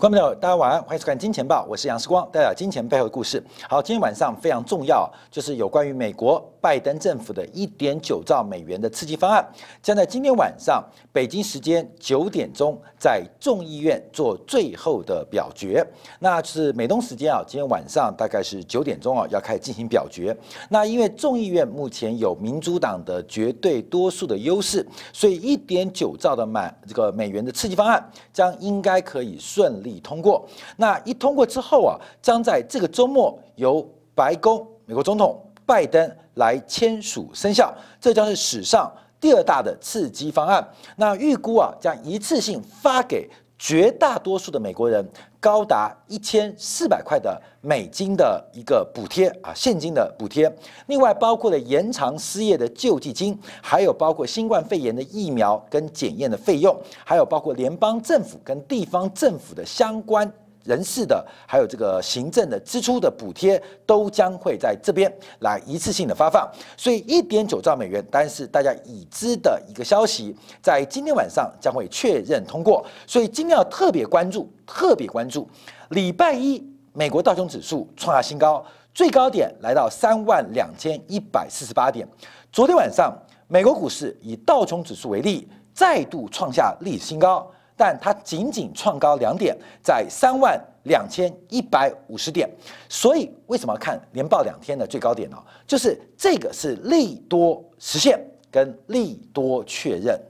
观众朋友，大家晚安，欢迎收看《金钱报》，我是杨世光，带来金钱背后的故事。好，今天晚上非常重要，就是有关于美国拜登政府的一点九兆美元的刺激方案，将在今天晚上北京时间九点钟在众议院做最后的表决。那是美东时间啊，今天晚上大概是九点钟啊，要开始进行表决。那因为众议院目前有民主党的绝对多数的优势，所以一点九兆的满这个美元的刺激方案将应该可以顺利。已通过，那一通过之后啊，将在这个周末由白宫美国总统拜登来签署生效，这将是史上第二大的刺激方案。那预估啊，将一次性发给绝大多数的美国人高达一千四百块的美金的一个补贴啊，现金的补贴。另外包括了延长失业的救济金，还有包括新冠肺炎的疫苗跟检验的费用，还有包括联邦政府跟地方政府的相关。人事的，还有这个行政的支出的补贴，都将会在这边来一次性的发放。所以一点九兆美元，但是大家已知的一个消息，在今天晚上将会确认通过。所以今天要特别关注，特别关注，礼拜一美国道琼指数创下新高，最高点来到三万两千一百四十八点。昨天晚上美国股市以道琼指数为例，再度创下历史新高。但它仅仅创高两点，在三万两千一百五十点，所以为什么要看连报两天的最高点呢？就是这个是利多实现跟利多确认，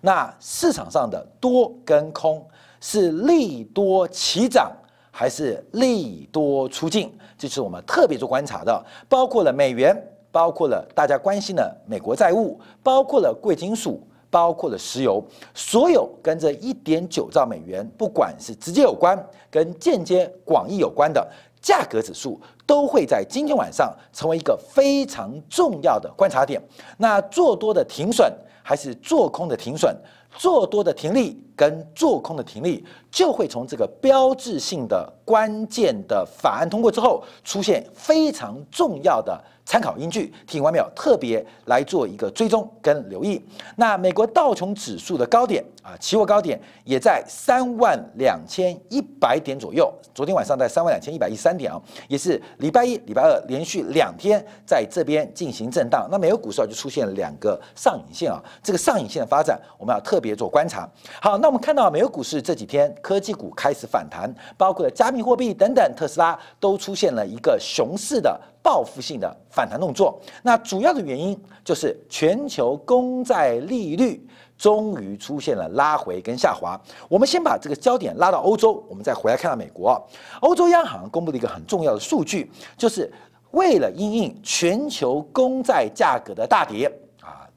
那市场上的多跟空是利多齐涨还是利多出境，这是我们特别做观察的，包括了美元，包括了大家关心的美国债务，包括了贵金属。包括了石油，所有跟这一点九兆美元，不管是直接有关跟间接广义有关的价格指数，都会在今天晚上成为一个非常重要的观察点。那做多的停损还是做空的停损，做多的停利跟做空的停利，就会从这个标志性的关键的法案通过之后，出现非常重要的。参考依据，听完没有？特别来做一个追踪跟留意。那美国道琼指数的高点啊，期货高点也在三万两千一百点左右。昨天晚上在三万两千一百一十三点啊，也是礼拜一、礼拜二连续两天在这边进行震荡。那美国股市啊就出现了两个上影线啊，这个上影线的发展我们要特别做观察。好，那我们看到美国股市这几天科技股开始反弹，包括了加密货币等等，特斯拉都出现了一个熊市的。报复性的反弹动作，那主要的原因就是全球公债利率终于出现了拉回跟下滑。我们先把这个焦点拉到欧洲，我们再回来看到美国。欧洲央行公布了一个很重要的数据，就是为了因应全球公债价格的大跌，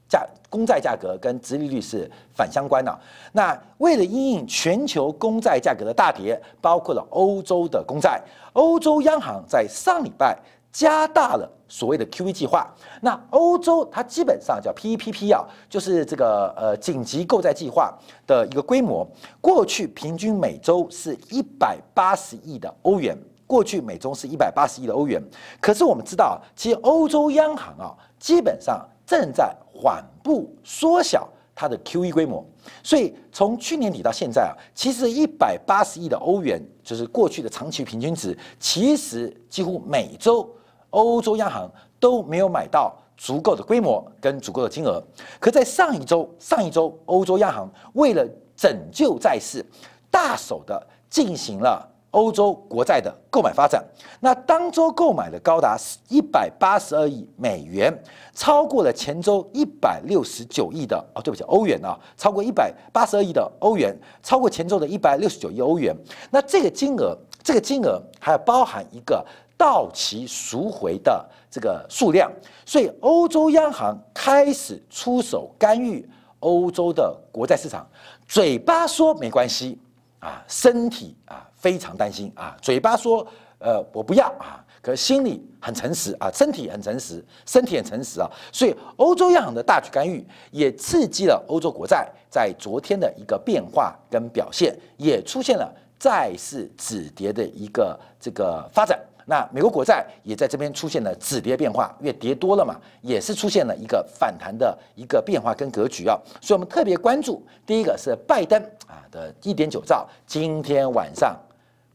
价公债价格跟殖利率是反相关的。那为了因应全球公债价格的大跌，包括了欧洲的公债，欧洲央行在上礼拜。加大了所谓的 QE 计划，那欧洲它基本上叫 PEPP 啊，就是这个呃紧急购债计划的一个规模。过去平均每周是一百八十亿的欧元，过去每周是一百八十亿的欧元。可是我们知道，其实欧洲央行啊，基本上正在缓步缩小它的 QE 规模。所以从去年底到现在啊，其实一百八十亿的欧元就是过去的长期平均值，其实几乎每周。欧洲央行都没有买到足够的规模跟足够的金额，可在上一周，上一周欧洲央行为了拯救债市，大手的进行了欧洲国债的购买发展。那当周购买的高达一百八十二亿美元，超过了前周一百六十九亿的哦，对不起，欧元啊，超过一百八十二亿的欧元，超过前周的一百六十九亿欧元。那这个金额，这个金额还要包含一个。到期赎回的这个数量，所以欧洲央行开始出手干预欧洲的国债市场。嘴巴说没关系啊，身体啊非常担心啊。嘴巴说呃我不要啊，可心里很诚实啊，身体很诚实，身体很诚实啊。所以欧洲央行的大举干预也刺激了欧洲国债在昨天的一个变化跟表现，也出现了债市止跌的一个这个发展。那美国国债也在这边出现了止跌变化，越跌多了嘛，也是出现了一个反弹的一个变化跟格局啊，所以我们特别关注第一个是拜登啊的一点九兆，今天晚上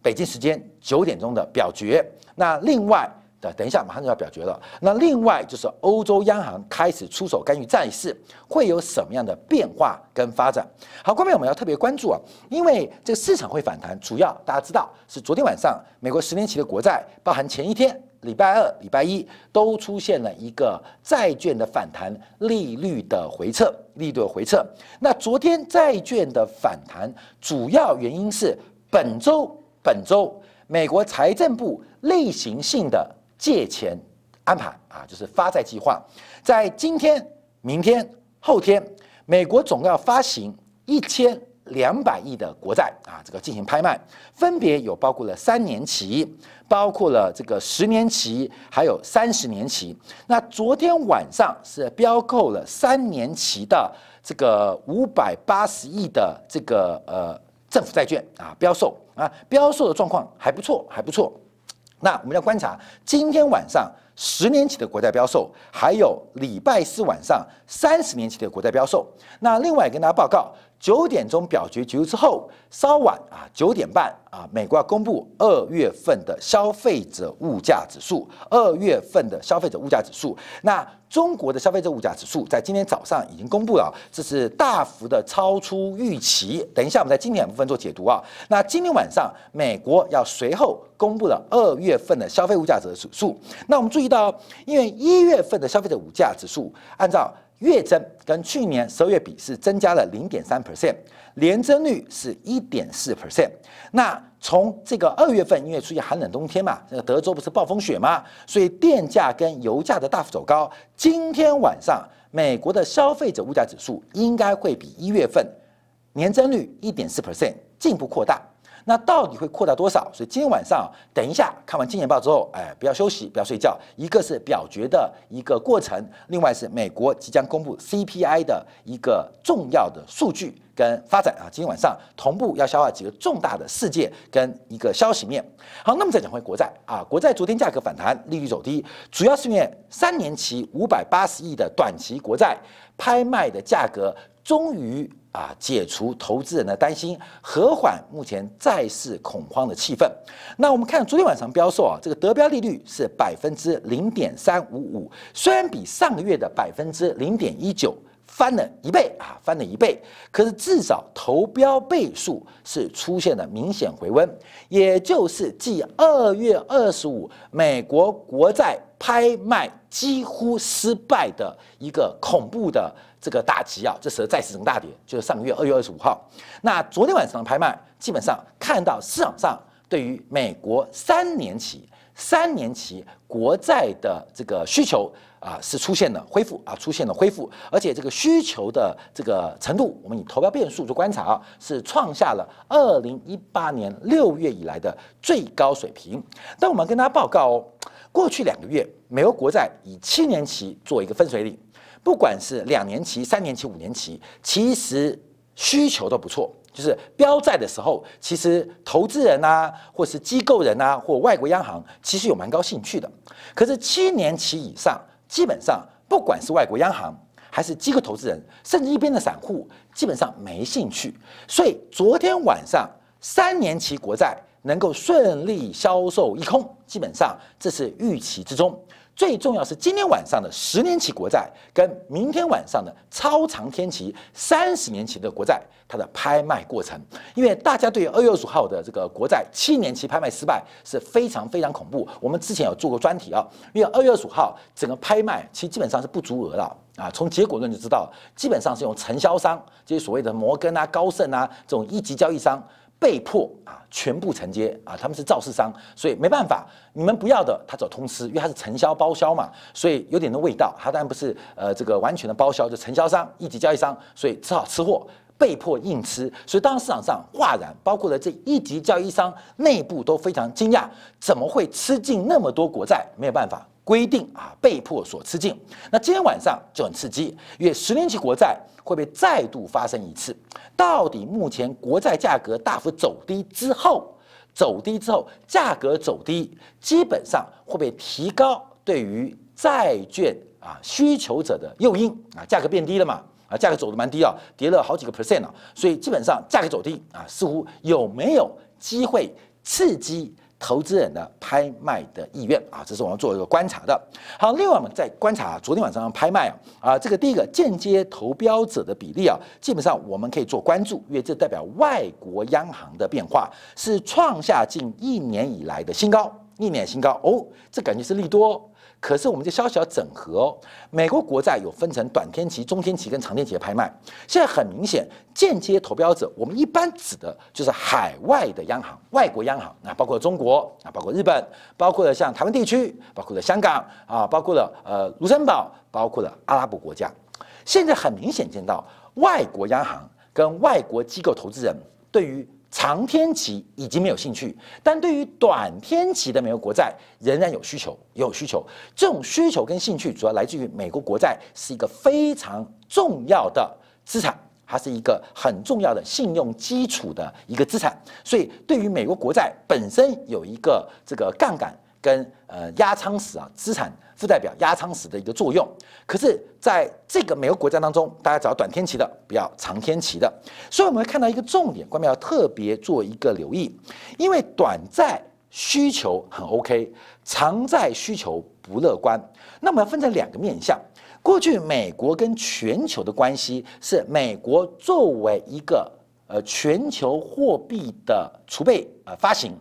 北京时间九点钟的表决。那另外的，等一下马上就要表决了。那另外就是欧洲央行开始出手干预债市，会有什么样的变化跟发展？好，后面我们要特别关注啊，因为这个市场会反弹，主要大家知道是昨天晚上美国十年期的国债，包含前一天。礼拜二、礼拜一都出现了一个债券的反弹，利率的回撤，利率的回撤。那昨天债券的反弹，主要原因是本周本周美国财政部例行性的借钱安排啊，就是发债计划，在今天、明天、后天，美国总要发行一千。两百亿的国债啊，这个进行拍卖，分别有包括了三年期，包括了这个十年期，还有三十年期。那昨天晚上是标购了三年期的这个五百八十亿的这个呃政府债券啊，标售啊，标售的状况还不错，还不错。那我们要观察今天晚上十年期的国债标售，还有礼拜四晚上三十年期的国债标售。那另外跟大家报告。九点钟表决结束之后，稍晚啊，九点半啊，美国要公布二月份的消费者物价指数。二月份的消费者物价指数，那中国的消费者物价指数在今天早上已经公布了，这是大幅的超出预期。等一下我们在今天部分做解读啊。那今天晚上美国要随后公布了二月份的消费物价指数。那我们注意到，因为一月份的消费者物价指数按照。月增跟去年十二月比是增加了零点三 percent，年增率是一点四 percent。那从这个二月份，因为出现寒冷冬天嘛，那个德州不是暴风雪嘛，所以电价跟油价的大幅走高。今天晚上美国的消费者物价指数应该会比一月份年增率一点四 percent 进一步扩大。那到底会扩大多少？所以今天晚上等一下看完《金钱报》之后，哎，不要休息，不要睡觉。一个是表决的一个过程，另外是美国即将公布 CPI 的一个重要的数据跟发展啊。今天晚上同步要消化几个重大的事件跟一个消息面。好，那么再讲回国债啊，国债昨天价格反弹，利率走低，主要是因为三年期五百八十亿的短期国债拍卖的价格终于。啊，解除投资人的担心，和缓目前债市恐慌的气氛。那我们看昨天晚上标售啊，这个得标利率是百分之零点三五五，虽然比上个月的百分之零点一九翻了一倍啊，翻了一倍，可是至少投标倍数是出现了明显回温，也就是继二月二十五美国国债拍卖几乎失败的一个恐怖的。这个打击啊，这时候再次成大跌，就是上个月二月二十五号。那昨天晚上的拍卖，基本上看到市场上对于美国三年期、三年期国债的这个需求啊，是出现了恢复啊，出现了恢复，而且这个需求的这个程度，我们以投标变数做观察啊，是创下了二零一八年六月以来的最高水平。但我们跟大家报告哦，过去两个月，美国国债以七年期做一个分水岭。不管是两年期、三年期、五年期，其实需求都不错。就是标债的时候，其实投资人呐，或是机构人呐，或外国央行，其实有蛮高兴趣的。可是七年期以上，基本上不管是外国央行，还是机构投资人，甚至一边的散户，基本上没兴趣。所以昨天晚上三年期国债能够顺利销售一空，基本上这是预期之中。最重要是今天晚上的十年期国债跟明天晚上的超长天期三十年期的国债，它的拍卖过程，因为大家对于二月二十号的这个国债七年期拍卖失败是非常非常恐怖。我们之前有做过专题啊，因为二月二十号整个拍卖其实基本上是不足额了啊，从结果论就知道，基本上是用承销商，就是所谓的摩根啊、高盛啊这种一级交易商。被迫啊，全部承接啊，他们是肇事商，所以没办法，你们不要的，他走通吃，因为他是承销包销嘛，所以有点的味道。他当然不是呃这个完全的包销，就承销商、一级交易商，所以只好吃货，被迫硬吃。所以当市场上哗然，包括了这一级交易商内部都非常惊讶，怎么会吃进那么多国债？没有办法。规定啊，被迫所吃进。那今天晚上就很刺激，因为十年期国债会被再度发生一次。到底目前国债价格大幅走低之后，走低之后价格走低，基本上会被提高对于债券啊需求者的诱因啊，价格变低了嘛啊，价格走的蛮低啊，跌了好几个 percent 啊，所以基本上价格走低啊，似乎有没有机会？刺激。投资人的拍卖的意愿啊，这是我们做一个观察的。好，另外我们在观察昨天晚上拍卖啊，啊，这个第一个间接投标者的比例啊，基本上我们可以做关注，因为这代表外国央行的变化是创下近一年以来的新高，一年新高哦，这感觉是利多。可是我们这消息要整合哦，美国国债有分成短天期、中天期跟长天期的拍卖。现在很明显，间接投标者，我们一般指的就是海外的央行、外国央行啊，包括中国啊，包括日本，包括了像台湾地区，包括了香港啊，包括了呃卢森堡，包括了阿拉伯国家。现在很明显见到外国央行跟外国机构投资人对于。长天期已经没有兴趣，但对于短天期的美国国债仍然有需求，有需求。这种需求跟兴趣主要来自于美国国债是一个非常重要的资产，它是一个很重要的信用基础的一个资产，所以对于美国国债本身有一个这个杠杆跟呃压舱石啊资产。附代表压舱石的一个作用，可是在这个美国国家当中，大家找短天期的，不要长天期的。所以我们会看到一个重点，关键要特别做一个留意，因为短债需求很 OK，长债需求不乐观。那我们要分成两个面向。过去美国跟全球的关系是美国作为一个呃全球货币的储备呃发行，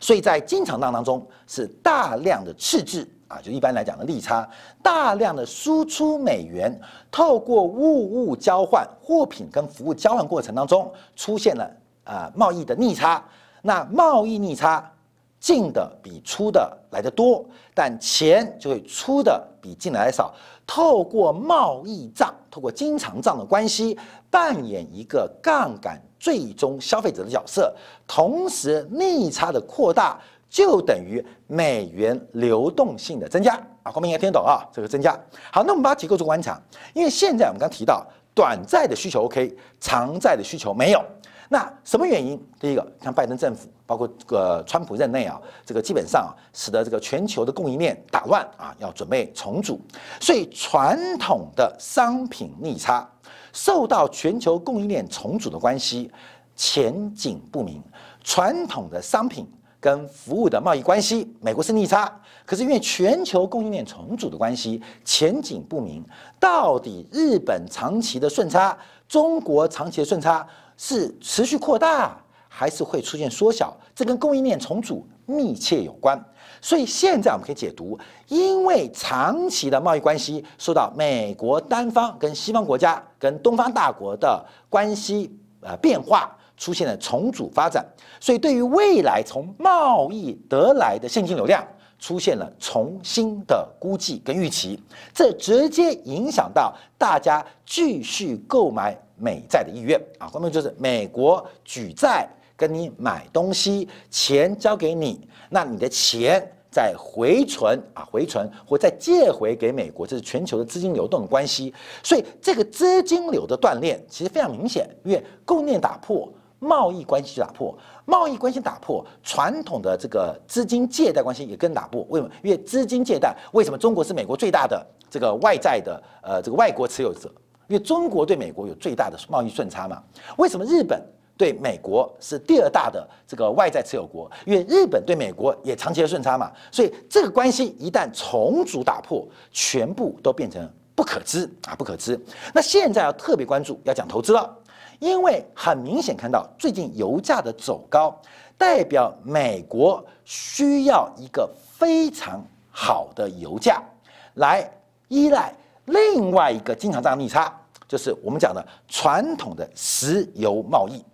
所以在经常账当中是大量的赤字。啊，就一般来讲的利差，大量的输出美元，透过物物交换、货品跟服务交换过程当中，出现了啊贸易的逆差。那贸易逆差进的比出的来的多，但钱就会出的比进来的少。透过贸易账，透过经常账的关系，扮演一个杠杆最终消费者的角色，同时逆差的扩大。就等于美元流动性的增加啊，后面应该听得懂啊，这个增加。好，那我们把结构做观察，因为现在我们刚提到短债的需求 OK，长债的需求没有。那什么原因？第一个，像拜登政府，包括这个川普任内啊，这个基本上啊，使得这个全球的供应链打乱啊，要准备重组，所以传统的商品逆差受到全球供应链重组的关系，前景不明。传统的商品。跟服务的贸易关系，美国是逆差，可是因为全球供应链重组的关系，前景不明。到底日本长期的顺差，中国长期的顺差是持续扩大，还是会出现缩小？这跟供应链重组密切有关。所以现在我们可以解读，因为长期的贸易关系受到美国单方跟西方国家跟东方大国的关系呃变化。出现了重组发展，所以对于未来从贸易得来的现金流量出现了重新的估计跟预期，这直接影响到大家继续购买美债的意愿啊。后面就是美国举债跟你买东西，钱交给你，那你的钱再回存啊，回存或再借回给美国，这是全球的资金流动的关系。所以这个资金流的断裂其实非常明显，因为供应链打破。贸易关系就打破，贸易关系打破，传统的这个资金借贷关系也跟打破。为什么？因为资金借贷，为什么中国是美国最大的这个外债的呃这个外国持有者？因为中国对美国有最大的贸易顺差嘛。为什么日本对美国是第二大的这个外债持有国？因为日本对美国也长期的顺差嘛。所以这个关系一旦重组打破，全部都变成不可知啊，不可知。那现在要特别关注，要讲投资了。因为很明显看到最近油价的走高，代表美国需要一个非常好的油价来依赖另外一个经常账逆差，就是我们讲的传统的石油贸易。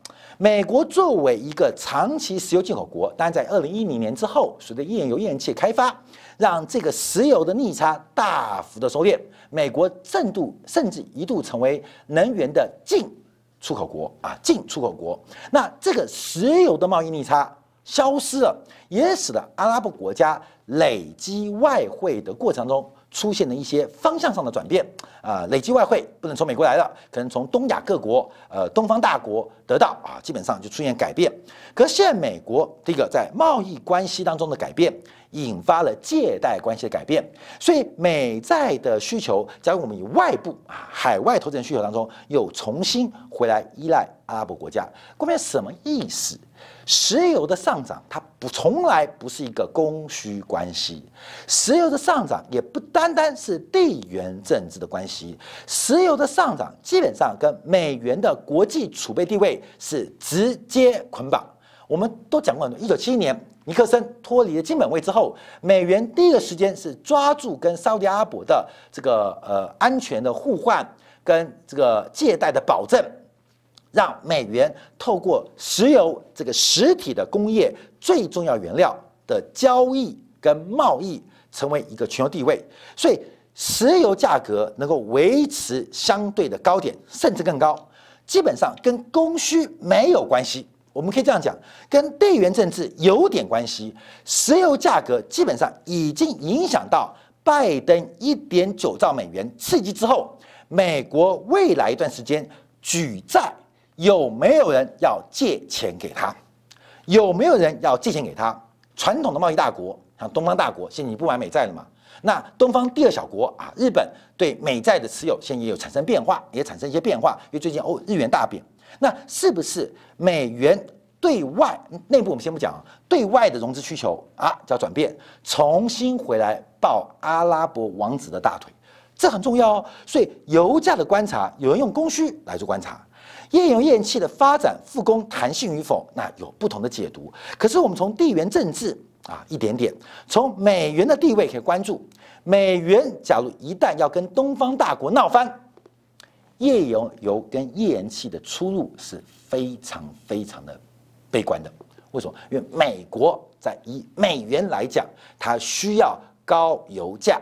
美国作为一个长期石油进口国，当然在二零一零年之后，随着页岩油页岩气开发，让这个石油的逆差大幅的收敛，美国甚度甚至一度成为能源的净。出口国啊，进出口国，那这个石油的贸易逆差消失了，也使得阿拉伯国家累积外汇的过程中出现了一些方向上的转变啊，累积外汇不能从美国来了，可能从东亚各国、呃东方大国得到啊，基本上就出现改变。可是现在美国这个在贸易关系当中的改变，引发了借贷关系的改变。所以美债的需求，假如我们以外部啊海外投资人需求当中又重新回来依赖阿拉伯国家，关键什么意思？石油的上涨，它不从来不是一个供需关系。石油的上涨也不单单是地缘政治的关系。石油的上涨基本上跟美元的国际储备地位是直接捆绑。我们都讲过很多，一九七一年尼克森脱离了金本位之后，美元第一个时间是抓住跟沙特阿拉伯的这个呃安全的互换跟这个借贷的保证。让美元透过石油这个实体的工业最重要原料的交易跟贸易成为一个全球地位，所以石油价格能够维持相对的高点，甚至更高，基本上跟供需没有关系。我们可以这样讲，跟地缘政治有点关系。石油价格基本上已经影响到拜登一点九兆美元刺激之后，美国未来一段时间举债。有没有人要借钱给他？有没有人要借钱给他？传统的贸易大国，像东方大国，现在你不买美债了嘛？那东方第二小国啊，日本对美债的持有，现在也有产生变化，也产生一些变化，因为最近欧日元大贬。那是不是美元对外内部我们先不讲，对外的融资需求啊，叫转变，重新回来抱阿拉伯王子的大腿，这很重要哦。所以油价的观察，有人用供需来做观察。页岩页气的发展复工弹性与否，那有不同的解读。可是我们从地缘政治啊一点点，从美元的地位可以关注，美元假如一旦要跟东方大国闹翻，页岩油跟页岩气的出入是非常非常的悲观的。为什么？因为美国在以美元来讲，它需要高油价。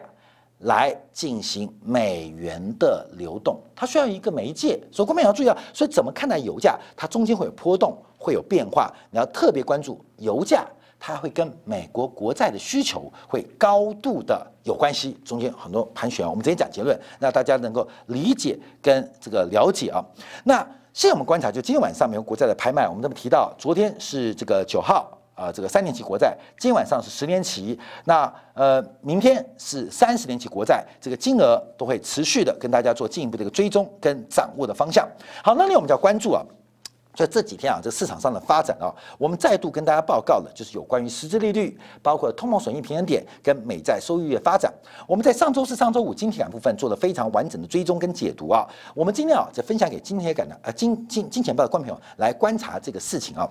来进行美元的流动，它需要一个媒介，所以各位要注意啊。所以怎么看待油价？它中间会有波动，会有变化，你要特别关注油价，它会跟美国国债的需求会高度的有关系，中间很多盘旋。我们直接讲结论，让大家能够理解跟这个了解啊。那现在我们观察，就今天晚上美国国债的拍卖，我们这么提到，昨天是这个九号。啊，这个三年期国债，今天晚上是十年期，那呃，明天是三十年期国债，这个金额都会持续的跟大家做进一步的一个追踪跟掌握的方向。好，那里我们就要关注啊。所以这几天啊，这市场上的发展啊，我们再度跟大家报告了，就是有关于实质利率，包括通膨损益平衡点跟美债收益率的发展。我们在上周四、上周五金铁杆部分做了非常完整的追踪跟解读啊。我们今天啊，再分享给今天感的呃金金金钱豹的观众朋友来观察这个事情啊。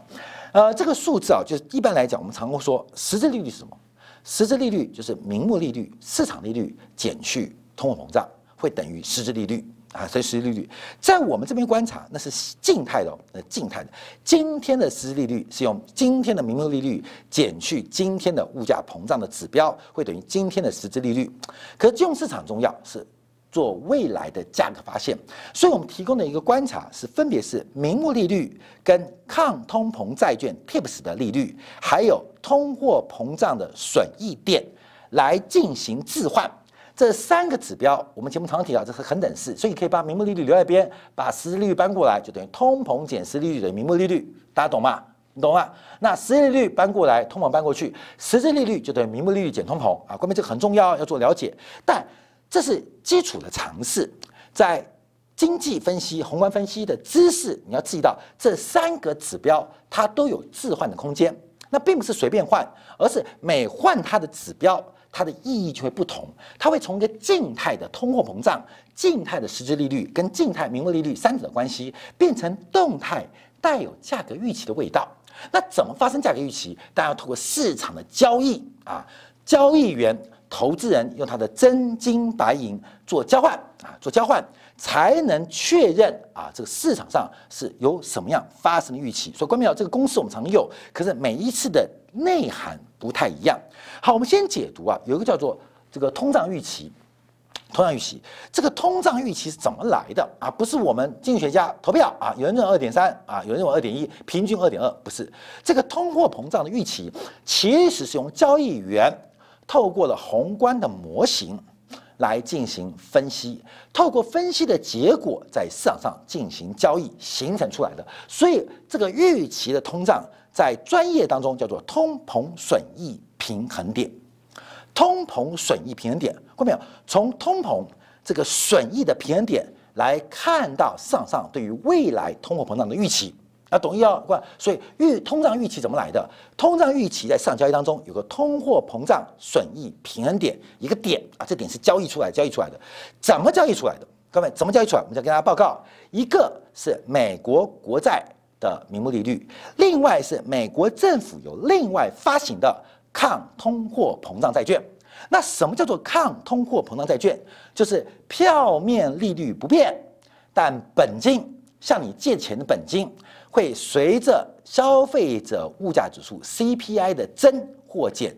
呃，这个数字啊，就是一般来讲，我们常会说实质利率是什么？实质利率就是名目利率、市场利率减去通货膨胀，会等于实质利率。啊，所以实际利率在我们这边观察，那是静态的，呃，静态的。今天的实际利率是用今天的名目利率减去今天的物价膨胀的指标，会等于今天的实质利率。可是金融市场中要是做未来的价格发现，所以我们提供的一个观察是，分别是名目利率跟抗通膨债券 TIPS 的利率，还有通货膨胀的损益点来进行置换。这三个指标，我们节目常提到，这是恒等式，所以可以把名目利率留在边，把实质利率搬过来，就等于通膨减实利率的名目利率，大家懂吗？你懂吗？那实际利率搬过来，通膨搬过去，实质利率就等于名目利率减通膨啊。关键这个很重要，要做了解。但这是基础的常识，在经济分析、宏观分析的知识，你要注意到这三个指标它都有置换的空间，那并不是随便换，而是每换它的指标。它的意义就会不同，它会从一个静态的通货膨胀、静态的实质利率跟静态名目利率三者的关系，变成动态带有价格预期的味道。那怎么发生价格预期？大家要通过市场的交易啊，交易员、投资人用他的真金白银做交换啊，做交换才能确认啊，这个市场上是有什么样发生的预期。所以，关明这个公式我们常用，可是每一次的内涵不太一样。好，我们先解读啊，有一个叫做这个通胀预期，通胀预期，这个通胀预期是怎么来的啊？不是我们经济学家投票啊，有人认为二点三啊，有人认为二点一，平均二点二，不是这个通货膨胀的预期，其实是用交易员透过了宏观的模型来进行分析，透过分析的结果在市场上进行交易形成出来的，所以这个预期的通胀在专业当中叫做通膨损益。平衡点通膨损益平衡点，看到没有？从通膨这个损益的平衡点来看到上上对于未来通货膨胀的预期。啊，懂意哦，所以预通胀预期怎么来的？通胀预期在上交易当中有个通货膨胀损益平衡点，一个点啊，这点是交易出来交易出来的，怎么交易出来的？各位怎么交易出来？我们再跟大家报告，一个是美国国债的名目利率，另外是美国政府有另外发行的抗通货膨胀债券。那什么叫做抗通货膨胀债券？就是票面利率不变，但本金向你借钱的本金。会随着消费者物价指数 CPI 的增或减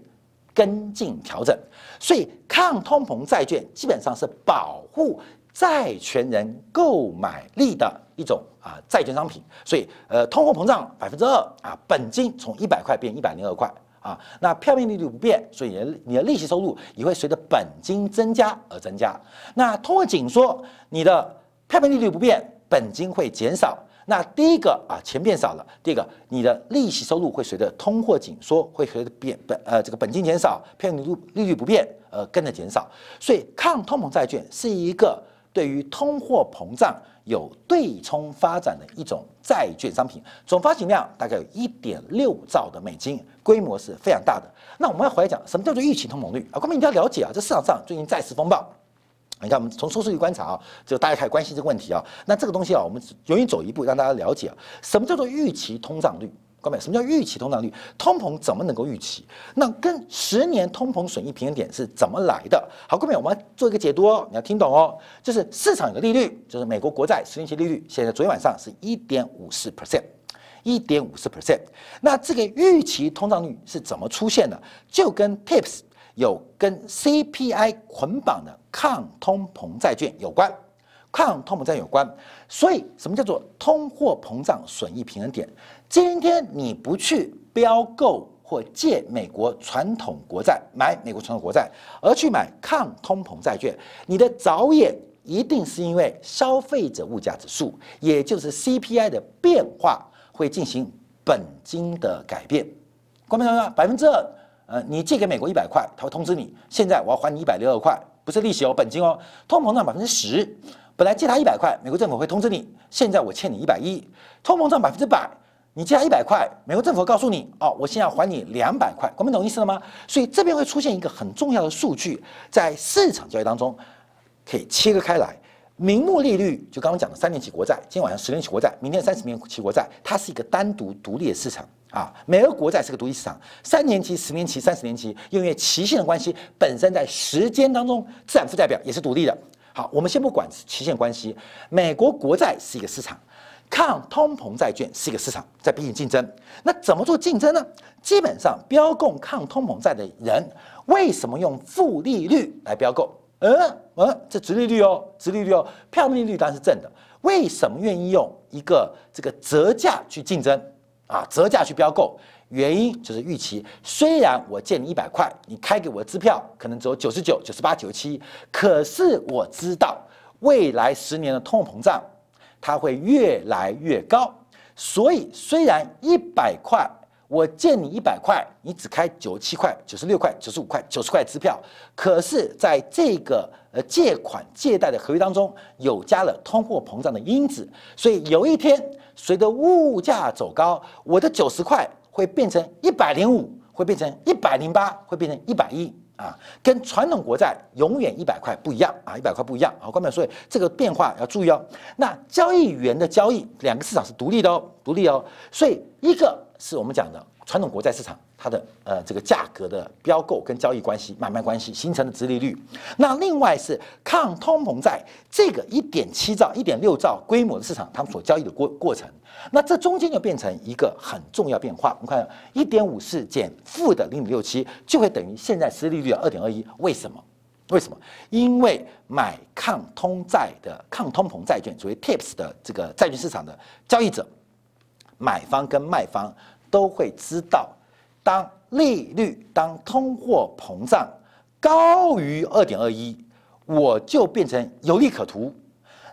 跟进调整，所以抗通膨债券基本上是保护债权人购买力的一种啊债券商品。所以呃，通货膨胀百分之二啊，本金从一百块变一百零二块啊，那票面利率不变，所以你的你的利息收入也会随着本金增加而增加。那通货紧缩，你的票面利率不变，本金会减少。那第一个啊，钱变少了；第二个，你的利息收入会随着通货紧缩，会随着变本呃这个本金减少，票面利率利率不变，而跟着减少。所以，抗通膨债券是一个对于通货膨胀有对冲发展的一种债券商品，总发行量大概有一点六兆的美金，规模是非常大的。那我们要回来讲，什么叫做预期通膨率啊？各位一定要了解啊，这市场上最近债市风暴。你看，我们从收视率观察啊，就大家开始关心这个问题啊。那这个东西啊，我们容易走一步，让大家了解什么叫做预期通胀率。各位，什么叫预期通胀率？通膨怎么能够预期？那跟十年通膨损益平衡点是怎么来的？好，各位，我们做一个解读哦，你要听懂哦。就是市场有个利率，就是美国国债十年期利率，现在昨天晚上是一点五四 percent，一点五四 percent。那这个预期通胀率是怎么出现的？就跟 TIPS。有跟 CPI 捆绑的抗通膨债券有关，抗通膨债有关，所以什么叫做通货膨胀损益平衡点？今天你不去标购或借美国传统国债，买美国传统国债，而去买抗通膨债券，你的着眼一定是因为消费者物价指数，也就是 CPI 的变化会进行本金的改变。关没关注？百分之二。呃，你借给美国一百块，他会通知你，现在我要还你一百零二块，不是利息哦，本金哦。通膨胀百分之十，本来借他一百块，美国政府会通知你，现在我欠你一百一。通膨胀百分之百，你借他一百块，美国政府告诉你，哦，我现在要还你两百块，国民懂意思了吗？所以这边会出现一个很重要的数据，在市场交易当中可以切割开来。名目利率就刚刚讲的三年期国债，今天晚上十年期国债，明天三十年期国债，它是一个单独独立的市场。啊，美俄国债是个独立市场，三年期、十年期、三十年期，因为期限的关系，本身在时间当中，资产负债表也是独立的。好，我们先不管期限关系，美国国债是一个市场，抗通膨债券是一个市场，在彼此竞争。那怎么做竞争呢？基本上标供抗通膨债的人，为什么用负利率来标购？嗯嗯，这直利率哦，直利率哦，票面利率当然是正的。为什么愿意用一个这个折价去竞争？啊，折价去标购，原因就是预期。虽然我借你一百块，你开给我的支票可能只有九十九、九十八、九十七，可是我知道未来十年的通货膨胀它会越来越高，所以虽然一百块我借你一百块，你只开九十七块、九十六块、九十五块、九十块支票，可是在这个呃借款借贷的合约当中有加了通货膨胀的因子，所以有一天。随着物价走高，我的九十块会变成一百零五，会变成一百零八，会变成一百亿啊！跟传统国债永远一百块不一样啊，一百块不一样啊！关众所以这个变化要注意哦。那交易员的交易，两个市场是独立的哦，独立哦。所以一个是我们讲的传统国债市场。它的呃这个价格的标购跟交易关系买卖关系形成的殖利率，那另外是抗通膨债这个一点七兆、一点六兆规模的市场，他们所交易的过过程，那这中间就变成一个很重要变化。我们看一点五四减负的零点六七，就会等于现在殖利率的二点二一。为什么？为什么？因为买抗通债的抗通膨债券，作为 TIPS 的这个债券市场的交易者，买方跟卖方都会知道。当利率当通货膨胀高于二点二一，我就变成有利可图；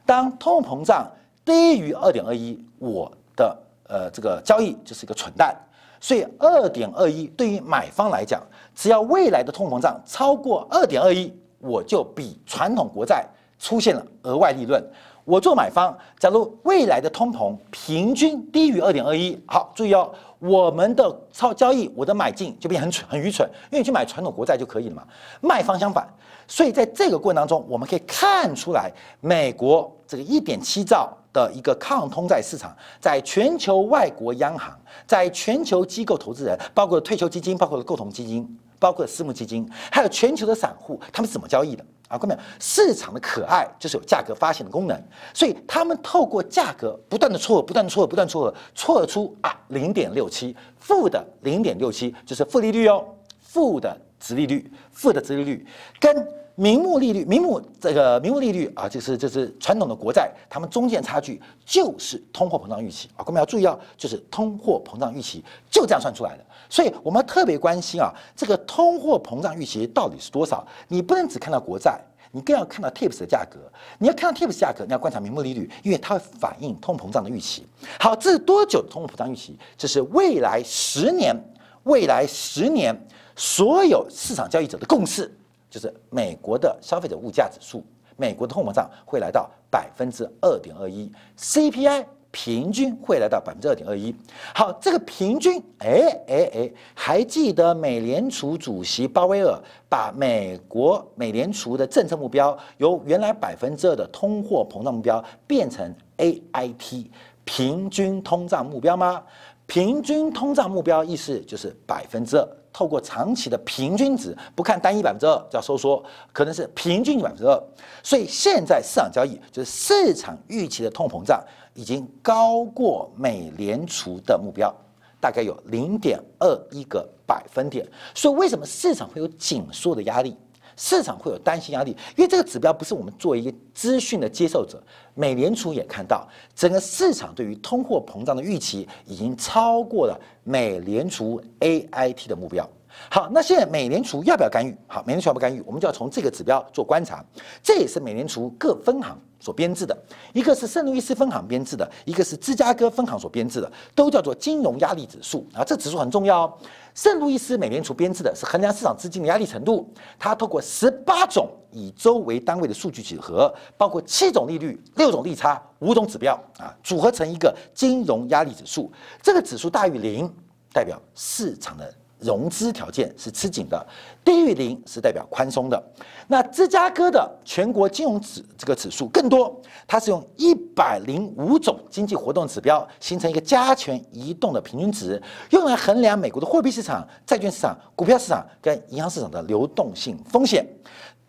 当通货膨胀低于二点二一，我的呃这个交易就是一个蠢蛋。所以二点二一对于买方来讲，只要未来的通货膨胀超过二点二一，我就比传统国债出现了额外利润。我做买方，假如未来的通膨平均低于二点二一，好，注意哦，我们的超交易，我的买进就变很蠢、很愚蠢，因为你去买传统国债就可以了嘛。卖方相反，所以在这个过程当中，我们可以看出来，美国这个一点七兆的一个抗通债市场，在全球外国央行、在全球机构投资人，包括退休基金、包括共同基金、包括私募基金，还有全球的散户，他们怎么交易的？啊，各位，市场的可爱就是有价格发现的功能，所以他们透过价格不断的撮合，不断的撮合，不断撮合，撮出啊零点六七，负的零点六七就是负利率哦，负的值利率，负的值利率跟。名目利率，名目这个名目利率啊，就是就是传统的国债，它们中间差距就是通货膨胀预期啊。我们要注意啊，就是通货膨胀预期就这样算出来的。所以我们要特别关心啊，这个通货膨胀预期到底是多少？你不能只看到国债，你更要看到 TIPS 的价格。你要看到 TIPS 价格，你要观察名目利率，因为它会反映通膨胀的预期。好，这是多久的通货膨胀预期？这是未来十年，未来十年所有市场交易者的共识。就是美国的消费者物价指数，美国的通膨胀会来到百分之二点二一，CPI 平均会来到百分之二点二一。好，这个平均，哎哎哎，还记得美联储主席鲍威尔把美国美联储的政策目标由原来百分之二的通货膨胀目标变成 AIT 平均通胀目标吗？平均通胀目标意思就是百分之二。透过长期的平均值，不看单一百分之二叫收缩，可能是平均百分之二。所以现在市场交易就是市场预期的通膨胀已经高过美联储的目标，大概有零点二一个百分点。所以为什么市场会有紧缩的压力？市场会有担心压力，因为这个指标不是我们作为一个资讯的接受者，美联储也看到整个市场对于通货膨胀的预期已经超过了美联储 AIT 的目标。好，那现在美联储要不要干预？好，美联储要不要干预？我们就要从这个指标做观察。这也是美联储各分行所编制的，一个是圣路易斯分行编制的，一个是芝加哥分行所编制的，都叫做金融压力指数啊。这指数很重要哦。圣路易斯美联储编制的是衡量市场资金的压力程度，它透过十八种以周为单位的数据集合，包括七种利率、六种利差、五种指标啊，组合成一个金融压力指数。这个指数大于零，代表市场的。融资条件是吃紧的，低于零是代表宽松的。那芝加哥的全国金融指这个指数更多，它是用一百零五种经济活动指标形成一个加权移动的平均值，用来衡量美国的货币市场、债券市场、股票市场跟银行市场的流动性风险。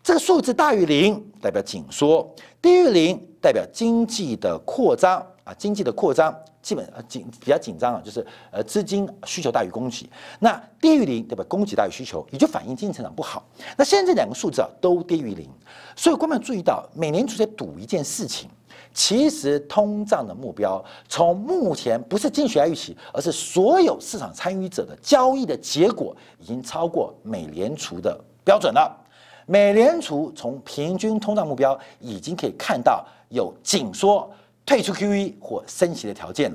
这个数字大于零代表紧缩，低于零代表经济的扩张啊，经济的扩张。基本呃紧比较紧张啊，就是呃资金需求大于供给，那低于零对吧？供给大于需求，也就反映经济成长不好。那现在这两个数字啊都低于零，所以观众注意到，美联储在赌一件事情，其实通胀的目标从目前不是经济学家预期，而是所有市场参与者的交易的结果，已经超过美联储的标准了。美联储从平均通胀目标已经可以看到有紧缩。退出 QE 或升息的条件，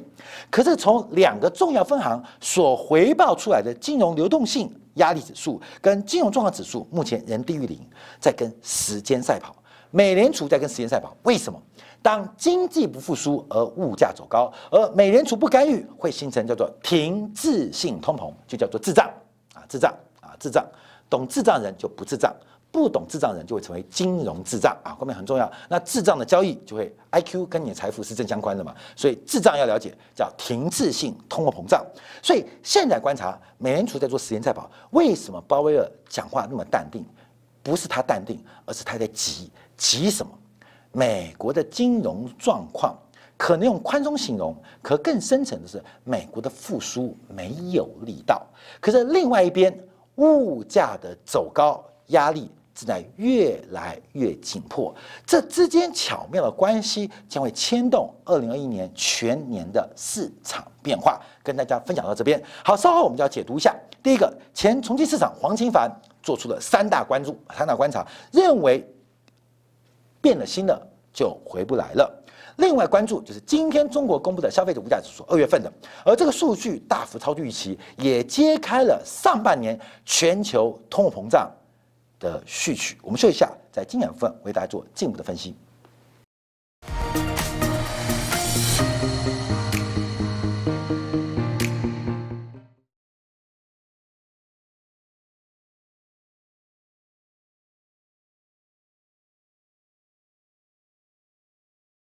可是从两个重要分行所回报出来的金融流动性压力指数跟金融状况指数，目前仍低于零，在跟时间赛跑。美联储在跟时间赛跑，为什么？当经济不复苏而物价走高，而美联储不干预，会形成叫做停滞性通膨，就叫做滞胀啊，滞胀啊，滞胀。懂滞胀人就不滞胀。不懂智障人就会成为金融智障啊，后面很重要。那智障的交易就会 I Q 跟你的财富是正相关的嘛，所以智障要了解叫停滞性通货膨胀。所以现在观察美联储在做时间赛跑，为什么鲍威尔讲话那么淡定？不是他淡定，而是他在急急什么？美国的金融状况可能用宽松形容，可更深层的是美国的复苏没有力道。可是另外一边物价的走高压力。正在越来越紧迫，这之间巧妙的关系将会牵动二零二一年全年的市场变化。跟大家分享到这边，好，稍后我们就要解读一下。第一个，前重庆市场黄清凡做出了三大关注、三大观察，认为变了心了就回不来了。另外关注就是今天中国公布的消费者物价指数二月份的，而这个数据大幅超出预期，也揭开了上半年全球通货膨胀的序曲，我们说一下，在经典部分为大家做进一步的分析。